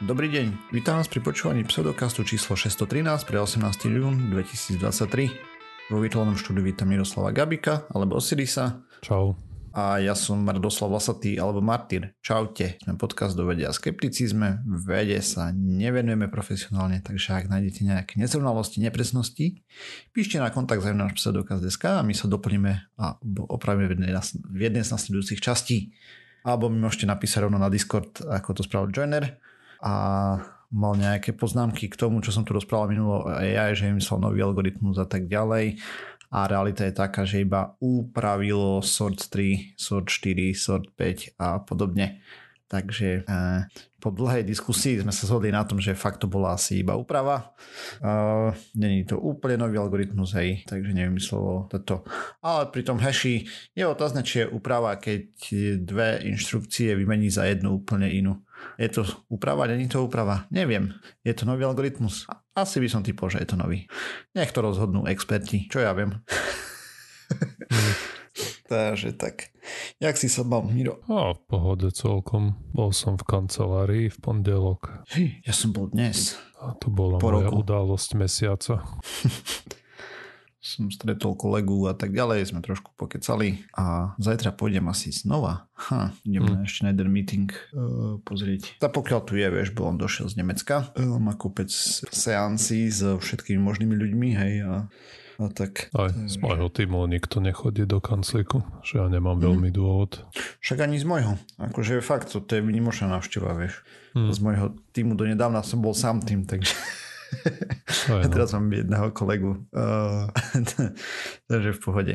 Dobrý deň, vítam vás pri počúvaní pseudokastu číslo 613 pre 18. jún 2023. Vo virtuálnom štúdiu vítam Miroslava Gabika alebo Osirisa. Čau. A ja som Radoslav Vlasatý alebo Martyr. Čaute. Sme podcast do vedia a skepticizme. Vede sa nevenujeme profesionálne, takže ak nájdete nejaké nezrovnalosti, nepresnosti, píšte na kontakt za náš pseudokaz.sk a my sa doplníme a opravíme v jednej, v jednej z nasledujúcich častí. Alebo mi môžete napísať rovno na Discord, ako to spravil Joiner a mal nejaké poznámky k tomu, čo som tu rozprával minulo AI, že vymyslel nový algoritmus a tak ďalej. A realita je taká, že iba upravilo sort 3, sort 4, sort 5 a podobne. Takže eh, po dlhej diskusii sme sa zhodli na tom, že fakt to bola asi iba úprava. Uh, Není to úplne nový algoritmus, hej, takže nevymyslelo toto. Ale pri tom hashi je otázne, či je úprava, keď dve inštrukcie vymení za jednu úplne inú. Je to úprava, není to úprava? Neviem. Je to nový algoritmus? Asi by som typol, že je to nový. Nech to rozhodnú experti, čo ja viem. Takže tak. Jak si sa mal, Miro? A v pohode celkom. Bol som v kancelárii v pondelok. Hej, ja som bol dnes. A to bola po moja roku. udalosť mesiaca. som stretol kolegu a tak ďalej, sme trošku pokecali a zajtra pôjdem asi znova. Ha, idem mm. na ešte na jeden meeting uh, pozrieť. A pokiaľ tu je, vieš, bo on došiel z Nemecka, uh, má kopec seansí s všetkými možnými ľuďmi, hej, a a tak. Aj z môjho týmu nikto nechodí do kancliku, že ja nemám mm. veľmi dôvod. Však ani z môjho. Akože fakt, to je vynimočná návšteva, vieš. Mm. Z môjho týmu do nedávna som bol sám tým, takže... Aj, no. Teraz mám jedného kolegu. Uh, takže v pohode.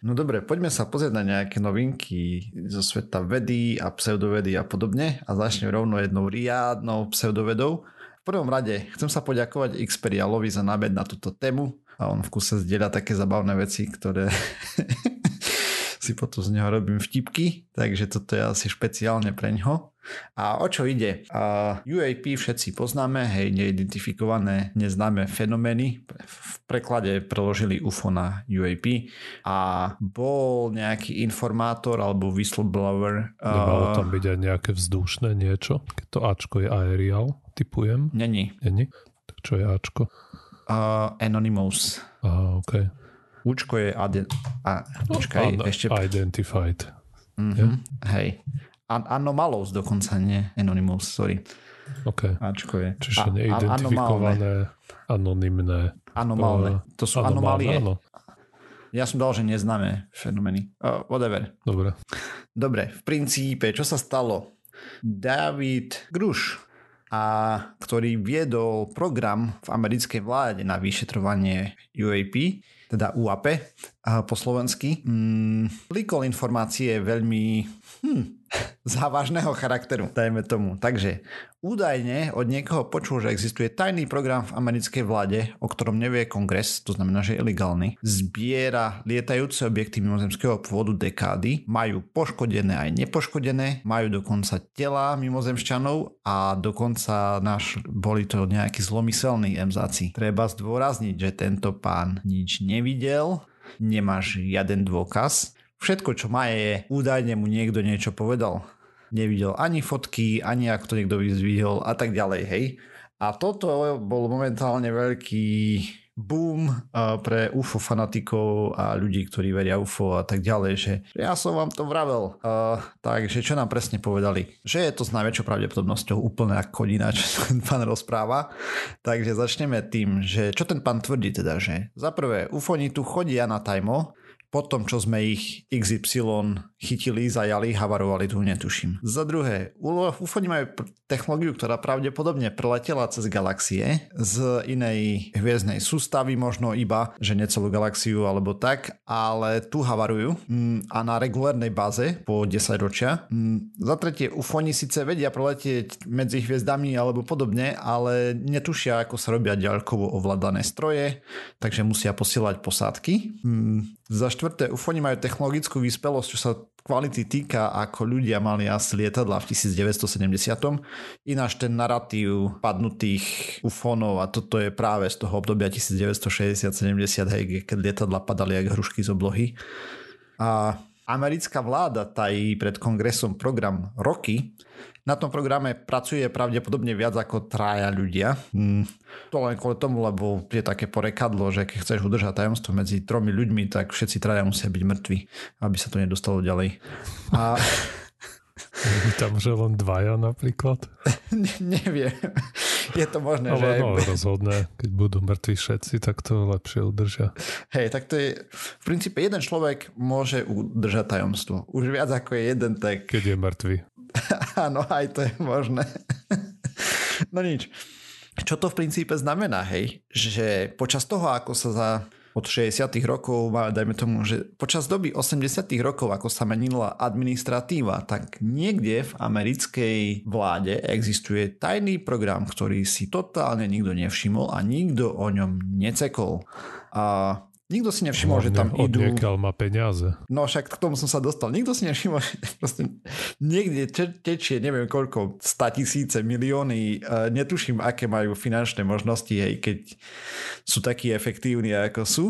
No dobre, poďme sa pozrieť na nejaké novinky zo sveta vedy a pseudovedy a podobne a začnem rovno jednou riadnou pseudovedou. V prvom rade chcem sa poďakovať Xperialovi za nábed na túto tému a on v kuse zdieľa také zabavné veci, ktoré si potom z neho robím vtipky, takže toto je asi špeciálne pre ňo. A o čo ide? Uh, UAP všetci poznáme, hej, neidentifikované neznáme fenomény. V preklade preložili UFO na UAP a bol nejaký informátor alebo whistleblower. Uh, Nemalo tam byť aj nejaké vzdušné niečo? Keď to Ačko je aerial, typujem. Není. Není? Tak čo je Ačko? Uh, Anonymous. Aha, OK. Učko je ade- a, počkaj, ešte... Identified. Mm-hmm. Yeah? Hej. An- Anomalous dokonca, nie Anonymous, sorry. OK. Ačko je. Čiže a- neidentifikované, anonymné. Anomálne. To sú anomálie. Áno. Ja som dal, že neznáme fenomény. Uh, whatever. Dobre. Dobre, v princípe, čo sa stalo? David Gruš a ktorý viedol program v americkej vláde na vyšetrovanie UAP, teda UAP po slovensky, mm, líkol informácie veľmi hm, závažného charakteru, dajme tomu. Takže údajne od niekoho počul, že existuje tajný program v americkej vláde, o ktorom nevie kongres, to znamená, že je ilegálny, zbiera lietajúce objekty mimozemského pôvodu dekády, majú poškodené aj nepoškodené, majú dokonca tela mimozemšťanov a dokonca náš, boli to nejakí zlomyselní emzáci. Treba zdôrazniť, že tento pán nič nevidel, nemá žiaden dôkaz, Všetko, čo má je, údajne mu niekto niečo povedal. Nevidel ani fotky, ani ako to niekto vyzvihol a tak ďalej, hej. A toto bol momentálne veľký boom pre UFO fanatikov a ľudí, ktorí veria UFO a tak ďalej, že ja som vám to vravel. Uh, takže čo nám presne povedali? Že je to s najväčšou pravdepodobnosťou úplne ako kodina, čo ten pán rozpráva. Takže začneme tým, že čo ten pán tvrdí teda, že za prvé UFOni tu chodia na tajmo, po tom, čo sme ich XY chytili, zajali, havarovali, tu netuším. Za druhé, UFOni majú technológiu, ktorá pravdepodobne preletela cez galaxie z inej hviezdnej sústavy, možno iba, že necelú galaxiu alebo tak, ale tu havarujú mm, a na regulárnej báze po 10 ročia. Mm, za tretie, UFOni síce vedia preletieť medzi hviezdami alebo podobne, ale netušia, ako sa robia ďalkovo ovládané stroje, takže musia posielať posádky. Mm, za štvrté, UFOni majú technologickú vyspelosť, čo sa kvality týka, ako ľudia mali asi lietadla v 1970. Ináč ten narratív padnutých UFOnov a toto je práve z toho obdobia 1960-70, hej, keď lietadla padali jak hrušky z oblohy. A americká vláda tají pred kongresom program roky. Na tom programe pracuje pravdepodobne viac ako traja ľudia. Hmm. To len kvôli tomu, lebo je také porekadlo, že keď chceš udržať tajomstvo medzi tromi ľuďmi, tak všetci traja musia byť mŕtvi, aby sa to nedostalo ďalej. A... Tam, že len dvaja napríklad? ne, neviem. Je to možné, Ale že... no, rozhodne, keď budú mŕtvi všetci, tak to lepšie udržia. Hej, tak to je... V princípe jeden človek môže udržať tajomstvo. Už viac ako je jeden, tak... Keď je mŕtvy. Áno, aj to je možné. no nič. Čo to v princípe znamená, hej? Že počas toho, ako sa za od 60. rokov, dajme tomu, že počas doby 80. rokov, ako sa menila administratíva, tak niekde v americkej vláde existuje tajný program, ktorý si totálne nikto nevšimol a nikto o ňom necekol. A Nikto si nevšimol, že tam idú... Má peniaze. No však k tomu som sa dostal. Nikto si nevšimol, že proste niekde tečie neviem koľko, 100 tisíce, milióny, uh, netuším, aké majú finančné možnosti, hej, keď sú takí efektívni, ako sú.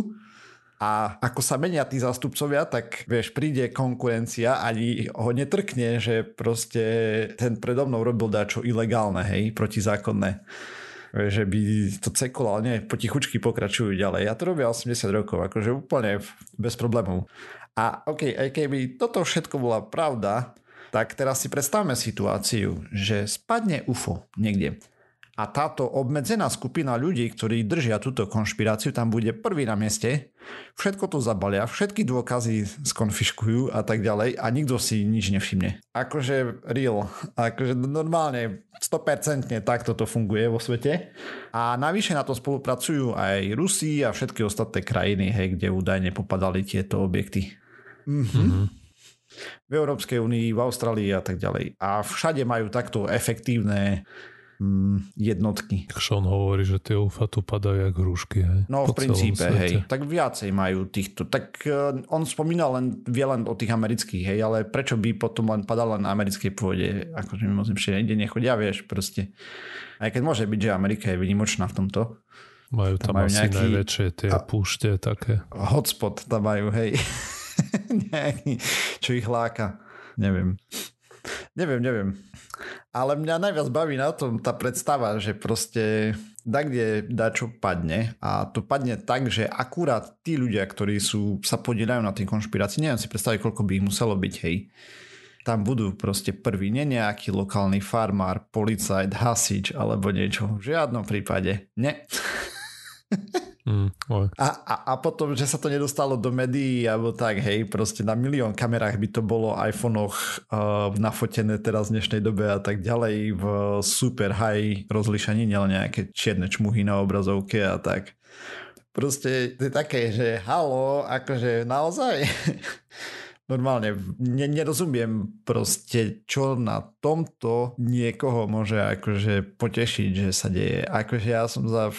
A ako sa menia tí zástupcovia, tak vieš, príde konkurencia ani ho netrkne, že proste ten predo mnou robil dačo ilegálne, hej, protizákonné že by to ceklo, ale nie, potichučky pokračujú ďalej. Ja to robia 80 rokov, akože úplne bez problémov. A ok, aj keby toto všetko bola pravda, tak teraz si predstavme situáciu, že spadne UFO niekde a táto obmedzená skupina ľudí, ktorí držia túto konšpiráciu, tam bude prvý na mieste, všetko to zabalia, všetky dôkazy skonfiškujú a tak ďalej a nikto si nič nevšimne. Akože real, akože normálne 100% takto to funguje vo svete a navyše na to spolupracujú aj Rusi a všetky ostatné krajiny, hej, kde údajne popadali tieto objekty. Mhm. Mm-hmm v Európskej únii, v Austrálii a tak ďalej. A všade majú takto efektívne mm, jednotky. Sean hovorí, že tie UFA tu padajú jak hrušky. Hej? No v princípe, hej. Tak viacej majú týchto. Tak uh, on spomínal len, vie len o tých amerických, hej, ale prečo by potom len padal len na americkej pôde? Akože ešte niekde nechodia, vieš, proste. Aj keď môže byť, že Amerika je vynimočná v tomto. Majú tam, tam majú asi nejaký, najväčšie tie a, púšte také. Hotspot tam majú, hej. nejaký, čo ich láka. Neviem. Neviem, neviem. Ale mňa najviac baví na tom tá predstava, že proste da kde dačo padne a to padne tak, že akurát tí ľudia, ktorí sú, sa podielajú na tej konšpirácii, neviem si predstaviť, koľko by ich muselo byť, hej. Tam budú proste prvý, nie nejaký lokálny farmár, policajt, hasič alebo niečo. V žiadnom prípade. Nie. Mm, a, a, a potom, že sa to nedostalo do médií alebo tak, hej, proste na milión kamerách by to bolo iPhonech uh, nafotené teraz v dnešnej dobe a tak ďalej v super high rozlišení, nielen nejaké čierne čmuhy na obrazovke a tak. Proste to je také, že halo, akože naozaj normálne ne, nerozumiem proste, čo na tomto niekoho môže akože potešiť, že sa deje. Akože ja som za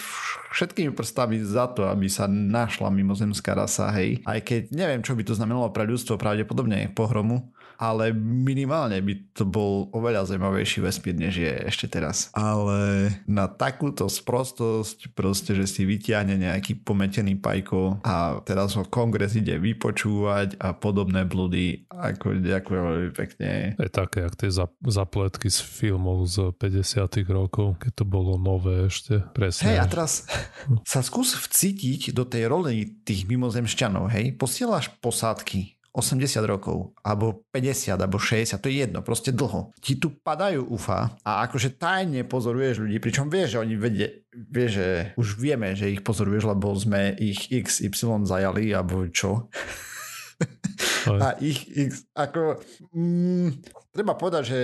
všetkými prstami za to, aby sa našla mimozemská rasa, hej. Aj keď neviem, čo by to znamenalo pre ľudstvo, pravdepodobne pohromu, ale minimálne by to bol oveľa zaujímavejší vesmír, než je ešte teraz. Ale na takúto sprostosť, proste, že si vyťahne nejaký pometený pajko a teraz ho kongres ide vypočúvať a podobné blúdy, ako ďakujem veľmi pekne. Je také, jak tie zapletky z filmov z 50 rokov, keď to bolo nové ešte, presne. Hej, a teraz sa skús vcítiť do tej roli tých mimozemšťanov, hej, posielaš posádky 80 rokov, alebo 50, alebo 60, to je jedno, proste dlho. Ti tu padajú UFA a akože tajne pozoruješ ľudí, pričom vieš, že oni vedie, vieš, že už vieme, že ich pozoruješ, lebo sme ich XY zajali, alebo čo. a ich, ich ako... Mm, treba povedať, že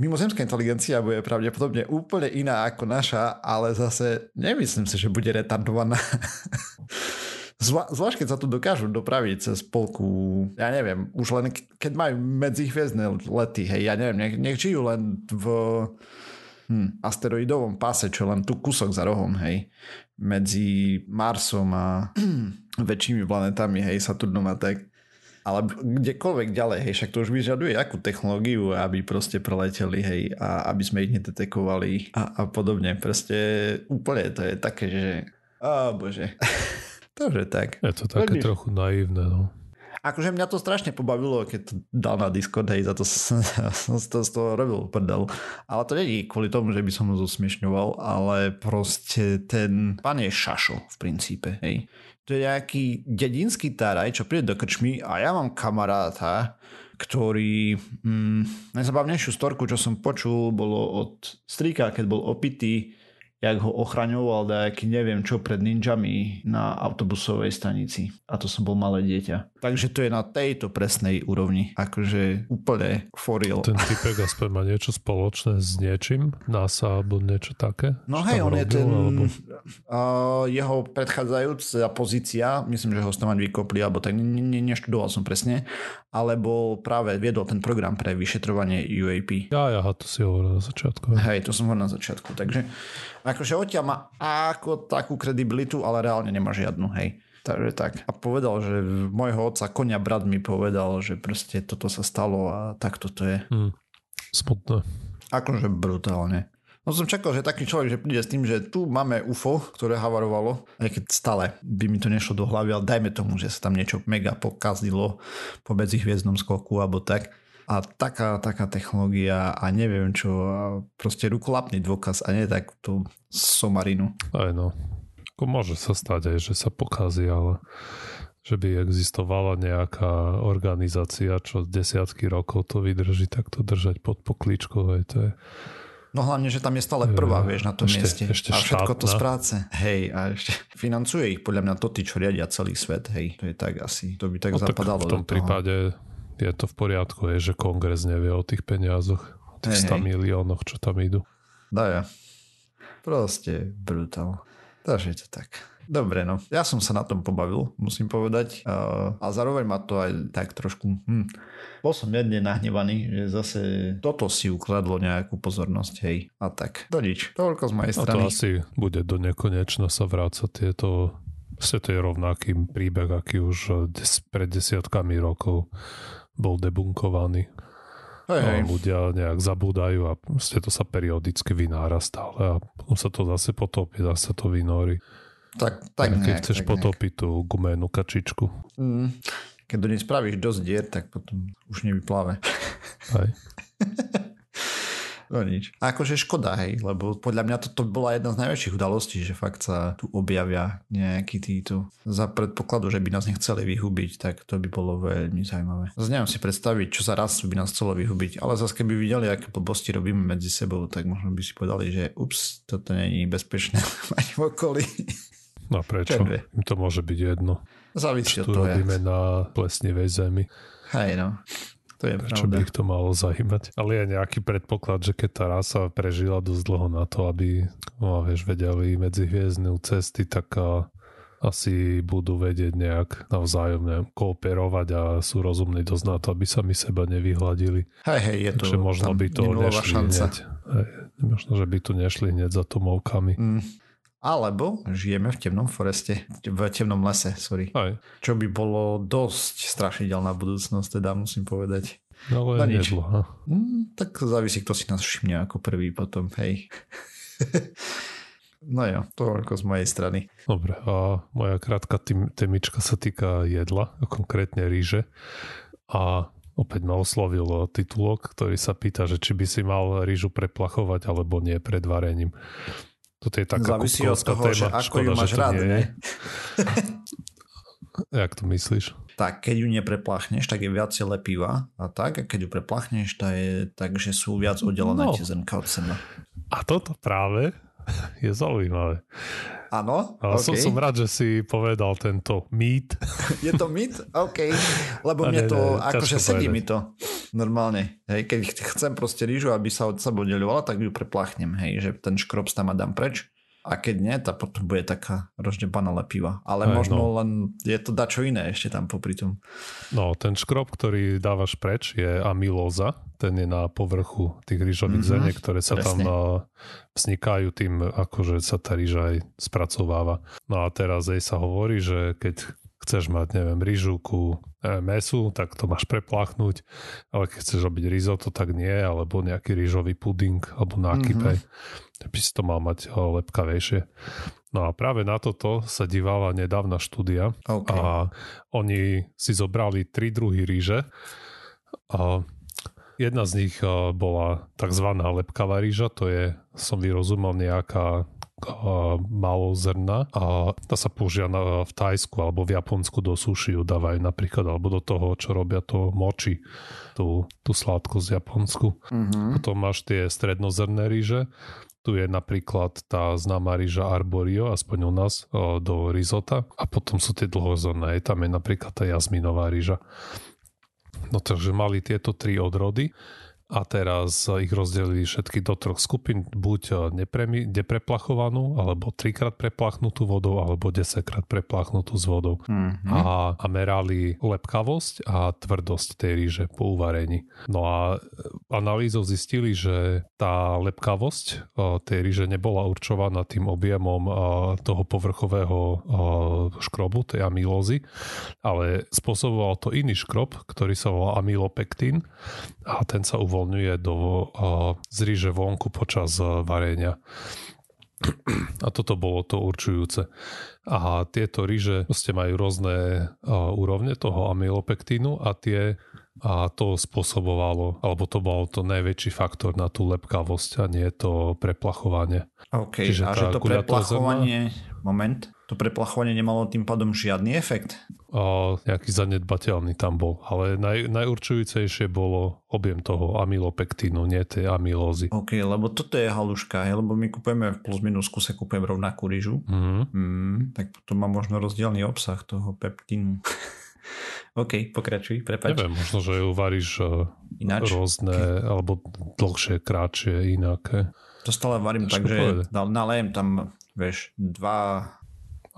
mimozemská inteligencia bude pravdepodobne úplne iná ako naša, ale zase nemyslím si, že bude retardovaná. Zvla, zvlášť keď sa tu dokážu dopraviť cez polku, ja neviem, už len keď majú medzihviezdne lety, hej, ja neviem, nech, nech žijú len v hm, asteroidovom páse, čo len tu kúsok za rohom, hej, medzi Marsom a väčšími planetami, hej, Saturnom a tak. Ale kdekoľvek ďalej, hej, však to už vyžaduje akú technológiu, aby proste preleteli, hej, a aby sme ich nedetekovali a, a podobne. Proste úplne to je také, že... Oh, bože. Takže tak. Je to také Veľmi... trochu naivné, no. Akože mňa to strašne pobavilo, keď to dal na Discord, hej, za to som, to z toho robil prdel. Ale to nie je kvôli tomu, že by som ho zosmiešňoval, ale proste ten pán je šašo v princípe, hej. To je nejaký dedinský taraj, čo príde do krčmy a ja mám kamaráta, ktorý mm, najzabavnejšiu storku, čo som počul, bolo od strýka, keď bol opitý, jak ho ochraňoval nejaký neviem čo pred ninjami na autobusovej stanici. A to som bol malé dieťa. Takže to je na tejto presnej úrovni. Akože úplne foril. Ten typek aspoň má niečo spoločné s niečím? NASA alebo niečo také? No hej, on robil, je ten... Alebo... Uh, jeho predchádzajúca pozícia, myslím, že ho tam vykopli, alebo tak ne, ne, neštudoval som presne, ale bol práve, viedol ten program pre vyšetrovanie UAP. Ja, ja, to si hovoril na začiatku. Hej, to som hovoril na začiatku. Takže Akože odtiaľ má ako takú kredibilitu, ale reálne nemá žiadnu, hej. Takže tak. A povedal, že môjho otca, konia brat mi povedal, že proste toto sa stalo a tak toto je. Hmm. Smutné. Akože brutálne. No som čakal, že taký človek, že príde s tým, že tu máme UFO, ktoré havarovalo, aj keď stále by mi to nešlo do hlavy, ale dajme tomu, že sa tam niečo mega pokazilo po medzi hviezdnom skoku alebo tak a taká, taká technológia a neviem čo, a proste rukolapný dôkaz a nie tak tú somarinu. Aj no. Ako môže sa stať aj, že sa pokazí, ale že by existovala nejaká organizácia, čo desiatky rokov to vydrží, tak to držať pod poklíčkou, aj to je... No hlavne, že tam je stále prvá, vieš, na tom ešte, mieste. Ešte a všetko štátna. to z práce. Hej, a ešte financuje ich podľa mňa to tí, čo riadia celý svet. Hej, to je tak asi. To by tak no, zapadalo tak v tom prípade je to v poriadku, je, že kongres nevie o tých peniazoch, o tých hey, 100 hey. miliónoch, čo tam idú. Daja. Proste brutál. Takže je to tak. Dobre, no. Ja som sa na tom pobavil, musím povedať. Uh, a zároveň ma to aj tak trošku... Hm. Bol som jedne nahnevaný, že zase toto si ukladlo nejakú pozornosť, hej. A tak. To nič. Toľko z mojej strany. A to asi bude do nekonečna sa vrácať tieto Vlastne to je rovnaký príbeh, aký už des, pred desiatkami rokov bol debunkovaný. Hej, hej. ľudia nejak zabúdajú a proste to sa periodicky vynára stále a potom sa to zase potopí, zase to vynorí. Tak, tak Keď nejak, chceš tak potopiť tú gumenú kačičku. Mm. Keď do nej spravíš dosť dier, tak potom už nevypláve. Hej. No nič. A akože škoda, hej, lebo podľa mňa toto bola jedna z najväčších udalostí, že fakt sa tu objavia nejakí títo. Za predpokladu, že by nás nechceli vyhubiť, tak to by bolo veľmi zaujímavé. Zase neviem si predstaviť, čo za raz by nás chcelo vyhubiť, ale zase keby videli, aké blbosti robíme medzi sebou, tak možno by si povedali, že ups, toto není bezpečné mať v okolí. No prečo? Im to môže byť jedno. Závisí od toho. robíme jak. na plesnivej zemi. Hej no. To je Prečo pravda. by ich to malo zajímať? Ale je nejaký predpoklad, že keď tá rasa prežila dosť dlho na to, aby no, vieš, vedeli medzi hviezdne cesty, tak a, asi budú vedieť nejak navzájom kooperovať a sú rozumní dosť na to, aby sami seba nevyhľadili. Hej, hej, je to Takže možno by to nešli šanca. hneď. Hej, možno, že by tu nešli hneď za tomovkami. Mm. Alebo žijeme v temnom foreste, v temnom lese, sorry. Aj. Čo by bolo dosť strašidelná budúcnosť, teda musím povedať. No ale nedlho. Mm, tak závisí, kto si nás všimne ako prvý potom, hej. no jo, toľko z mojej strany. Dobre, a moja krátka temička sa týka jedla, konkrétne ríže. A opäť ma oslovil titulok, ktorý sa pýta, že či by si mal rýžu preplachovať alebo nie pred varením. Toto je taká Závisí od toho, téma. že ako Škoda, ju máš rád, ne? Jak to myslíš? Tak, keď ju neprepláchneš, tak je viacej lepivá a tak, a keď ju prepláchneš, tak je tak, že sú viac oddelené No. tie zrnka od seba. A toto práve je zaujímavé. Áno? Ale okay. som, som rád, že si povedal tento mýt. Je to mit? OK. Lebo A mne ne, to, ne, akože sedí povedať. mi to normálne. Hej, keď chcem proste rýžu, aby sa od seba oddeľovala, tak ju prepláchnem, hej, že ten škrob tam a dám preč. A keď nie, tak potom bude taká rozdebaná lepivá. Ale Aj, možno no. len je to dačo iné ešte tam popri tom. No, ten škrob, ktorý dávaš preč, je amylóza. Ten je na povrchu tých rýžových Mhm, zrniek, ktoré sa tam presne. a, vznikajú tým, akože sa tá rýža aj spracováva. No a teraz jej sa hovorí, že keď chceš mať, neviem, rýžu ku e, mesu, tak to máš prepláchnuť, ale keď chceš robiť risotto, tak nie, alebo nejaký rýžový puding, alebo nákyp, Mhm. mm-hmm. by si to mal mať e, lepkavejšie. No a práve na toto sa dívala nedávna štúdia okay. a oni si zobrali tri druhy ríže. A jedna z nich bola tzv. lepkavá ríža, to je, som vyrozumel, nejaká málo zrna a tá sa použia na, v Tajsku alebo v Japonsku do suši ju dávajú napríklad alebo do toho, čo robia to moči, tú, tú sládku z Japonsku. Mm-hmm. Potom máš tie strednozrné ríže, tu je napríklad tá známa rýža Arborio, aspoň u nás, do risota. A potom sú tie dlhozorné. Tam je napríklad tá jazminová rýža. No takže mali tieto tri odrody a teraz ich rozdelili všetky do troch skupín, buď eh, nepremi, nepreplachovanú, alebo trikrát preplachnutú vodou, alebo desaťkrát preplachnutú s vodou. Mm-hmm. A, a merali lepkavosť a tvrdosť tej ríže po uvarení. No a eh, analýzou zistili, že tá lepkavosť eh, tej ríže nebola určovaná tým objemom toho povrchového škrobu, tej amylózy, ale spôsoboval to iný škrob, ktorý sa volá amylopektín a ten sa uvoľnil uvoľňuje do, z ríže vonku počas varenia. A toto bolo to určujúce. A tieto ríže ste majú rôzne úrovne toho amylopektínu a tie a to spôsobovalo, alebo to bol to najväčší faktor na tú lepkavosť a nie to preplachovanie. OK, Čiže a že to preplachovanie, moment, to preplachovanie nemalo tým pádom žiadny efekt? A nejaký zanedbateľný tam bol, ale naj, najurčujúcejšie bolo objem toho amylopektínu, nie tej amylózy. OK, lebo toto je haluška, lebo my kupujeme v plus minus kuse kupujeme rovnakú rýžu, mm. Mm, tak potom má možno rozdielný obsah toho peptínu. OK, pokračuj, prepač. Neviem, možno, že ju varíš e, Ináč? rôzne, okay. alebo dlhšie, krátšie, inaké. To stále varím tak, že nalejem tam, vieš, dva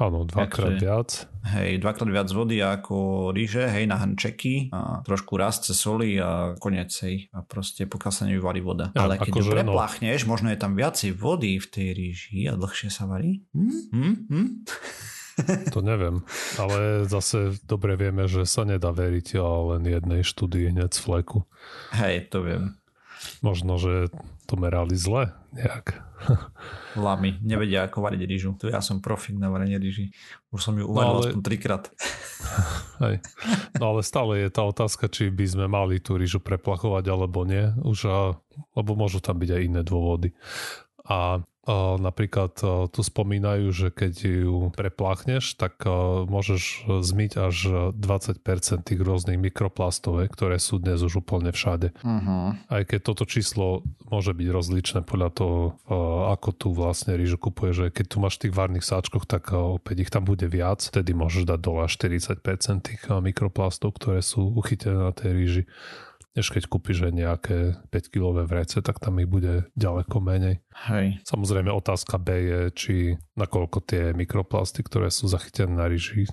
Áno, dvakrát viac. Hej, dvakrát viac vody ako ríže, hej, na hrnčeky a trošku rastce soli a konec, hej. A proste pokiaľ sa nevyvarí voda. Ja, Ale keď ju no. prepláchneš, no... možno je tam viacej vody v tej ríži a dlhšie sa varí. Hm? Hm? Hm? To neviem, ale zase dobre vieme, že sa nedá veriť len jednej štúdii hneď z fleku. Hej, to viem. Možno, že to merali zle nejak. Lamy, nevedia ako variť rýžu. To ja som profik na varenie rýži. Už som ju uvaril no, ale... aspoň trikrát. Hej. No ale stále je tá otázka, či by sme mali tú rýžu preplachovať alebo nie. Už a, lebo môžu tam byť aj iné dôvody. A Napríklad tu spomínajú, že keď ju prepláchneš, tak môžeš zmyť až 20% tých rôznych mikroplastov, ktoré sú dnes už úplne všade. Uh-huh. Aj keď toto číslo môže byť rozličné podľa toho, ako tu vlastne rýžu kupuješ. Že keď tu máš v tých varných sáčkoch, tak opäť ich tam bude viac. Vtedy môžeš dať dole 40% tých mikroplastov, ktoré sú uchytené na tej rýži než keď kúpiš nejaké 5-kilové vrece, tak tam ich bude ďaleko menej. Hej. Samozrejme otázka B je, či nakoľko tie mikroplasty, ktoré sú zachytené na ryži,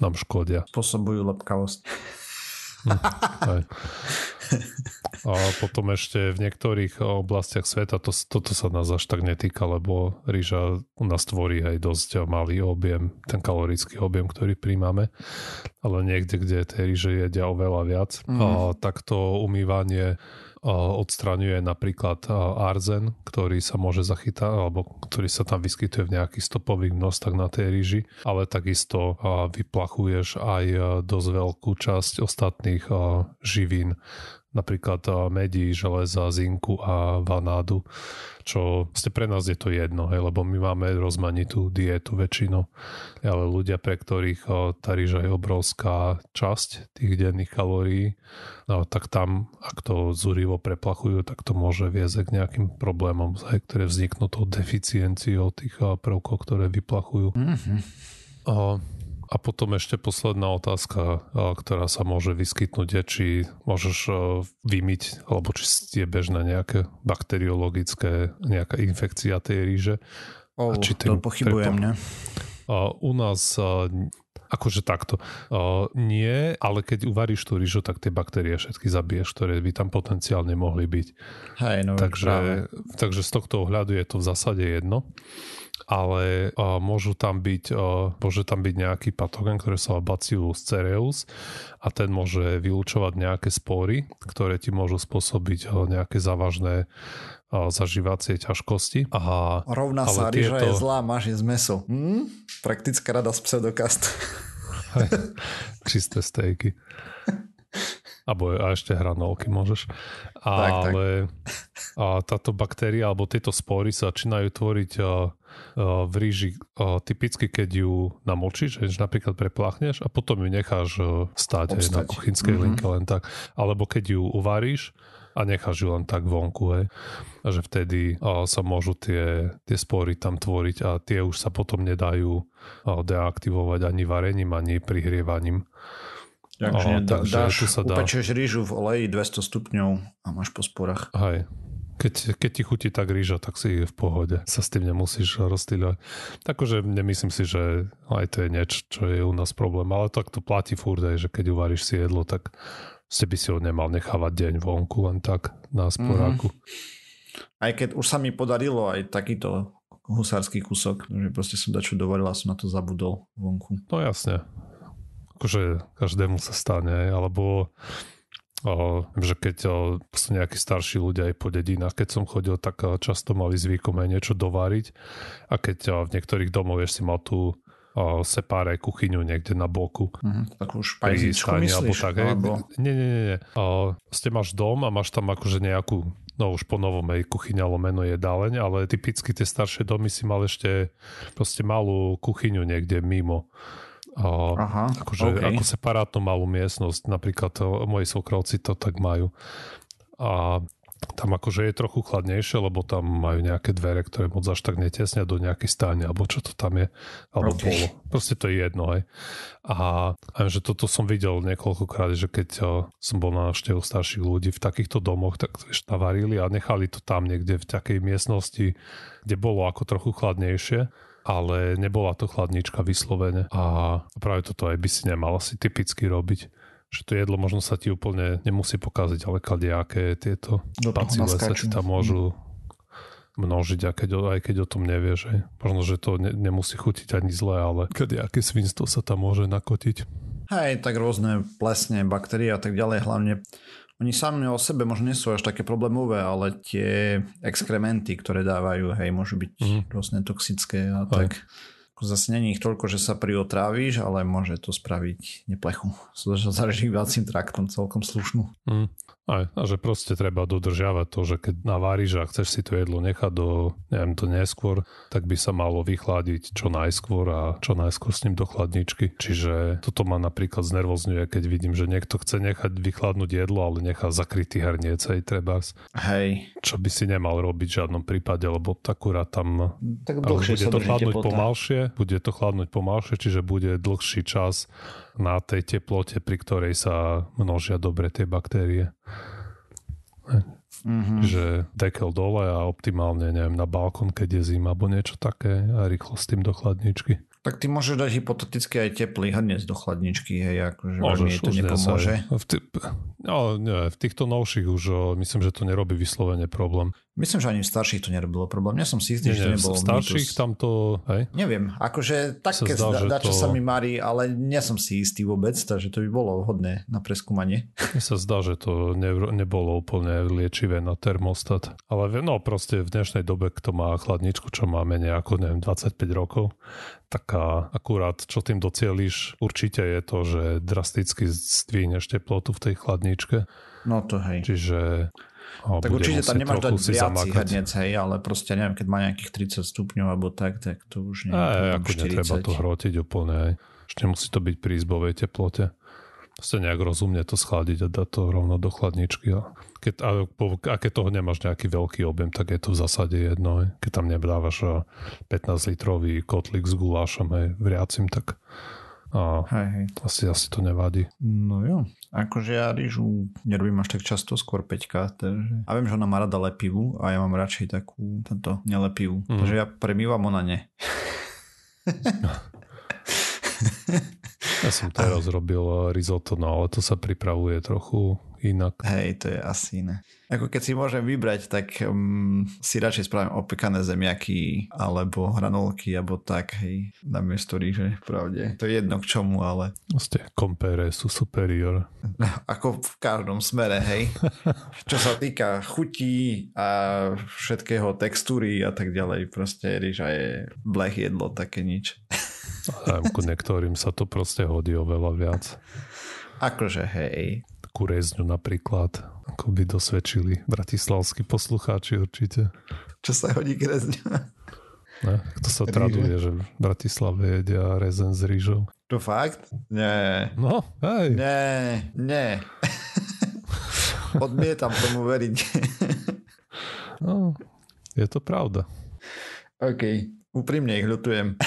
nám škodia. Spôsobujú lepkavosť. Hm, a potom ešte v niektorých oblastiach sveta to, toto sa nás až tak netýka, lebo rýža u nás tvorí aj dosť malý objem, ten kalorický objem, ktorý príjmame, ale niekde, kde tej ríže jedia oveľa viac. Mm. A takto umývanie odstraňuje napríklad arzen, ktorý sa môže zachytať, alebo ktorý sa tam vyskytuje v nejakých stopových množstvách na tej ríži, ale takisto vyplachuješ aj dosť veľkú časť ostatných živín napríklad medí, železa, zinku a vanádu, čo ste pre nás je to jedno, hej, lebo my máme rozmanitú dietu väčšinou, ale ľudia, pre ktorých tá rýža je obrovská časť tých denných kalórií, no, tak tam, ak to zúrivo preplachujú, tak to môže viesť k nejakým problémom, hej, ktoré vzniknú tou deficienciou tých prvkov, ktoré vyplachujú. Mm-hmm. A potom ešte posledná otázka, ktorá sa môže vyskytnúť, je, či môžeš vymyť, alebo či je bežné nejaké bakteriologické, nejaká infekcia tej ríže. Oh, a či to pochybujem, ne? U nás akože takto. nie, ale keď uvaríš tú rýžu, tak tie baktérie všetky zabiješ, ktoré by tam potenciálne mohli byť. Hej, no takže, takže z tohto ohľadu je to v zásade jedno. Ale uh, môžu tam byť, uh, môže tam byť nejaký patogen, ktorý sa Bacillus cereus a ten môže vylúčovať nejaké spory, ktoré ti môžu spôsobiť uh, nejaké závažné uh, zažívacie ťažkosti. A, Rovná sa, tieto... je zlá, máš jesť meso. Hm? Praktická rada z pseudokast. Čisté stejky. Abo a ešte hranolky môžeš. Ale tak. A táto baktéria alebo tieto spory sa začínajú tvoriť a, a, v ríži a, typicky, keď ju namočíš, že napríklad prepláchneš a potom ju necháš stať aj na kuchynskej mm-hmm. linke len tak. Alebo keď ju uvaríš a necháš ju len tak vonku. Hej. A že vtedy a, sa môžu tie, tie spory tam tvoriť a tie už sa potom nedajú a, deaktivovať ani varením, ani prihrievaním. Takže da, dáš, sa dá. upečieš rýžu v oleji 200 stupňov a máš po sporách. Hej. Keď, keď ti chutí tak rýža, tak si v pohode. Sa s tým nemusíš rozstýľovať. Takže nemyslím si, že aj to je niečo, čo je u nás problém. Ale tak to platí furt aj, že keď uvaríš si jedlo, tak si by si ho nemal nechávať deň vonku len tak na sporáku. Mm-hmm. Aj keď už sa mi podarilo aj takýto husársky kúsok, že proste som dačo dovaril a som na to zabudol vonku. No jasne akože každému sa stane, alebo o, že keď o, sú nejakí starší ľudia aj po dedinách, keď som chodil, tak o, často mali zvykom aj niečo dováriť a keď o, v niektorých domoch si mal tú o, sepáre kuchyňu niekde na boku. Uh-huh, tak už pajzičku myslíš? Alebo tak, alebo... Nie, nie, nie. nie. O, ste máš dom a máš tam akože nejakú no už po novom aj kuchyňa lomeno je dáleň, ale typicky tie staršie domy si mal ešte proste malú kuchyňu niekde mimo Aha, akože, okay. ako separátnu malú miestnosť, napríklad to, moji svokrovci to tak majú. A tam akože je trochu chladnejšie, lebo tam majú nejaké dvere, ktoré moc až tak netesnia do nejakej stáne, alebo čo to tam je, alebo okay. bolo. Proste to je jedno, hej. A aj, že toto som videl niekoľkokrát, že keď o, som bol na návštevu starších ľudí v takýchto domoch, tak to ešte varili a nechali to tam niekde v takej miestnosti, kde bolo ako trochu chladnejšie ale nebola to chladnička vyslovene a práve toto aj by si nemal asi typicky robiť že to jedlo možno sa ti úplne nemusí pokaziť, ale kadejaké tieto bacile sa ti tam môžu množiť, a keď, aj keď o tom nevieš. Že? Možno, že to ne, nemusí chutiť ani zle, ale kadejaké svinstvo sa tam môže nakotiť. Hej, tak rôzne plesne, baktérie a tak ďalej, hlavne oni sami o sebe možno nie sú až také problémové, ale tie exkrementy, ktoré dávajú, hej, môžu byť mm. rôzne toxické a Aj. tak. Zase není ich toľko, že sa priotrávíš, ale môže to spraviť neplechu. So zažívacím traktom celkom slušnú. Mm. Aj, a že proste treba dodržiavať to, že keď naváriš a chceš si to jedlo nechať do, neviem, to neskôr, tak by sa malo vychladiť čo najskôr a čo najskôr s ním do chladničky. Čiže toto ma napríklad znervozňuje, keď vidím, že niekto chce nechať vychladnúť jedlo, ale nechá zakrytý herniec aj trebárs. Hej. Čo by si nemal robiť v žiadnom prípade, lebo akurát tam tak bude to chladnúť pomalšie, bude to chladnúť pomalšie, čiže bude dlhší čas na tej teplote, pri ktorej sa množia dobre tie baktérie. Mm-hmm. Že dekel dole a optimálne, neviem, na balkón, keď je zima, alebo niečo také a rýchlo s tým do chladničky. Tak ty môžeš dať hypoteticky aj teplý hrniec do chladničky, hej, akože Môžeš, to nepomôže. V, t- no, nie, v týchto novších už myslím, že to nerobí vyslovene problém. Myslím, že ani v starších to nerobilo problém. Ja som si istý, že to nebolo V starších mýtus. tam to, hej? Neviem, akože také sa zdá, dá, čo to... sa mi marí, ale nie som si istý vôbec, takže to by bolo vhodné na preskúmanie. Mne sa zdá, že to ne, nebolo úplne liečivé na termostat. Ale no proste v dnešnej dobe, kto má chladničku, čo má menej ako neviem, 25 rokov, tak akurát čo tým docieliš určite je to, že drasticky zdvihneš teplotu v tej chladničke. No to hej. Čiže Oh, tak určite tam nemáš dať vriaci hrniec, hej, ale proste neviem, keď má nejakých 30 stupňov alebo tak, tak to už nie je. Ako netreba to hrotiť úplne, hej. Ešte musí to byť pri izbovej teplote. Proste nejak rozumne to schladiť a dať to rovno do chladničky. A keď, a, a keď toho nemáš nejaký veľký objem, tak je to v zásade jedno. Hej. Keď tam nedávaš 15 litrový kotlik s gulášom, hej, vriacim, tak a hej, hej. Asi, asi to nevadí. No jo. Akože ja rýžu nerobím až tak často, skôr peťka. Takže... A viem, že ona má rada lepivú a ja mám radšej takú tento nelepivú. Mm. Takže ja premývam, ona ne. ja som teraz robil risotto, no ale to sa pripravuje trochu inak. Hej, to je asi iné. Ako keď si môžem vybrať, tak um, si radšej spravím opekané zemiaky alebo hranolky, alebo tak, hej, na miesto ríže, pravde. To je jedno k čomu, ale... Ste kompere sú superior. Ako v každom smere, hej. Čo sa týka chutí a všetkého textúry a tak ďalej, proste ríža je blech jedlo, také nič. Ku niektorým sa to proste hodí oveľa viac. Akože hej. Kurezňu napríklad, ako by dosvedčili bratislavskí poslucháči určite. Čo sa hodí k rezňu? Ne, kto sa Ríže. traduje, že v Bratislave jedia rezen s rýžou. To fakt? Nie. No, hej. Nie, nie. Odmietam tomu veriť. no, je to pravda. OK, úprimne ich ľutujem.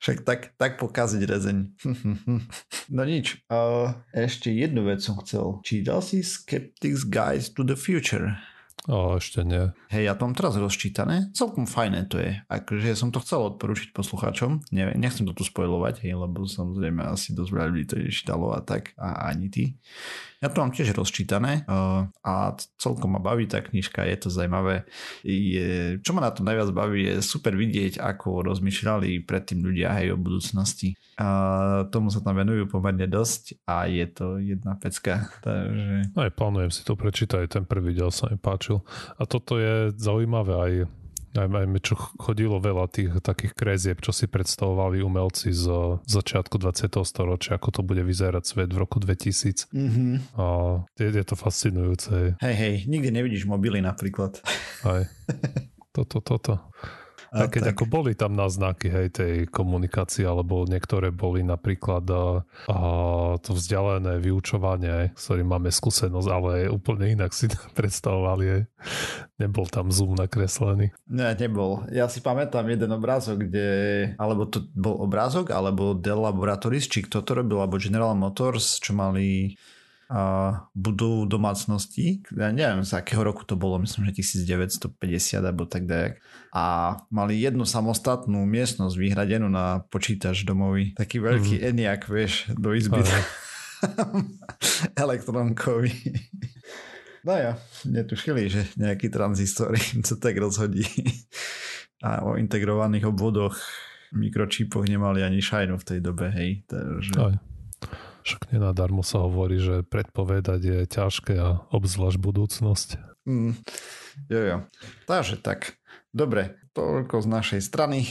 Však tak, tak pokaziť rezeň. no nič. Uh, ešte jednu vec som chcel. Čítal si Skeptics Guide to the Future? O, ešte nie. Hej, ja to mám teraz rozčítané. Celkom fajné to je. Akože som to chcel odporúčiť poslucháčom. Ne, nechcem to tu spojovať, hej, lebo samozrejme asi dosť veľa ľudí to čítalo a tak. A ani ty. Ja to mám tiež rozčítané uh, a celkom ma baví tá knižka, je to zaujímavé. Je, čo ma na to najviac baví, je super vidieť, ako rozmýšľali predtým ľudia aj o budúcnosti. A tomu sa tam venujú pomerne dosť a je to jedna pecka. Takže... Aj plánujem si to prečítať, ten prvý diel sa mi páčil. A toto je zaujímavé aj aj, aj čo chodilo veľa tých takých krézieb, čo si predstavovali umelci z začiatku 20. storočia, ako to bude vyzerať svet v roku 2000. Mm-hmm. A je, je to fascinujúce. Hej, hej, nikdy nevidíš mobily napríklad. Aj. Toto, toto. A keď tak. ako boli tam náznaky hej, tej komunikácie, alebo niektoré boli napríklad a, a to vzdialené vyučovanie, s ktorým máme skúsenosť, ale úplne inak si predstavovali. Hej. Nebol tam zoom nakreslený. Ne, nebol. Ja si pamätám jeden obrázok, kde, alebo to bol obrázok, alebo Dell Laboratories, či kto to robil, alebo General Motors, čo mali budú domácnosti. Ja neviem, z akého roku to bolo, myslím, že 1950 alebo tak dajak. A mali jednu samostatnú miestnosť vyhradenú na počítač domový. Taký veľký mm. ENIAC, vieš, do izby. Elektronkový. No ja, netušili, že nejaký tranzistor im sa tak rozhodí. A o integrovaných obvodoch mikročípoch nemali ani šajnu v tej dobe, hej. Takže... Aj. Však nenadarmo sa hovorí, že predpovedať je ťažké a obzvlášť budúcnosť. Mm, jo, jo. Takže tak. Dobre, toľko z našej strany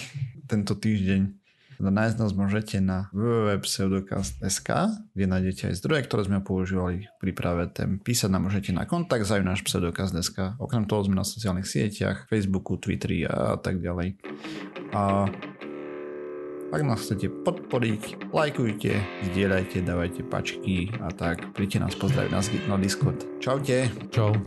tento týždeň. Teda nájsť nás môžete na www.pseudokast.sk, kde nájdete aj zdroje, ktoré sme používali v príprave tém. Písať nám môžete na kontakt náš pseudokast.sk. Okrem toho sme na sociálnych sieťach, Facebooku, Twitteri a tak ďalej. A ak nás chcete podporiť, lajkujte, zdieľajte, dávajte pačky a tak. Príďte nás pozdraviť na Discord. Čaute. Čau.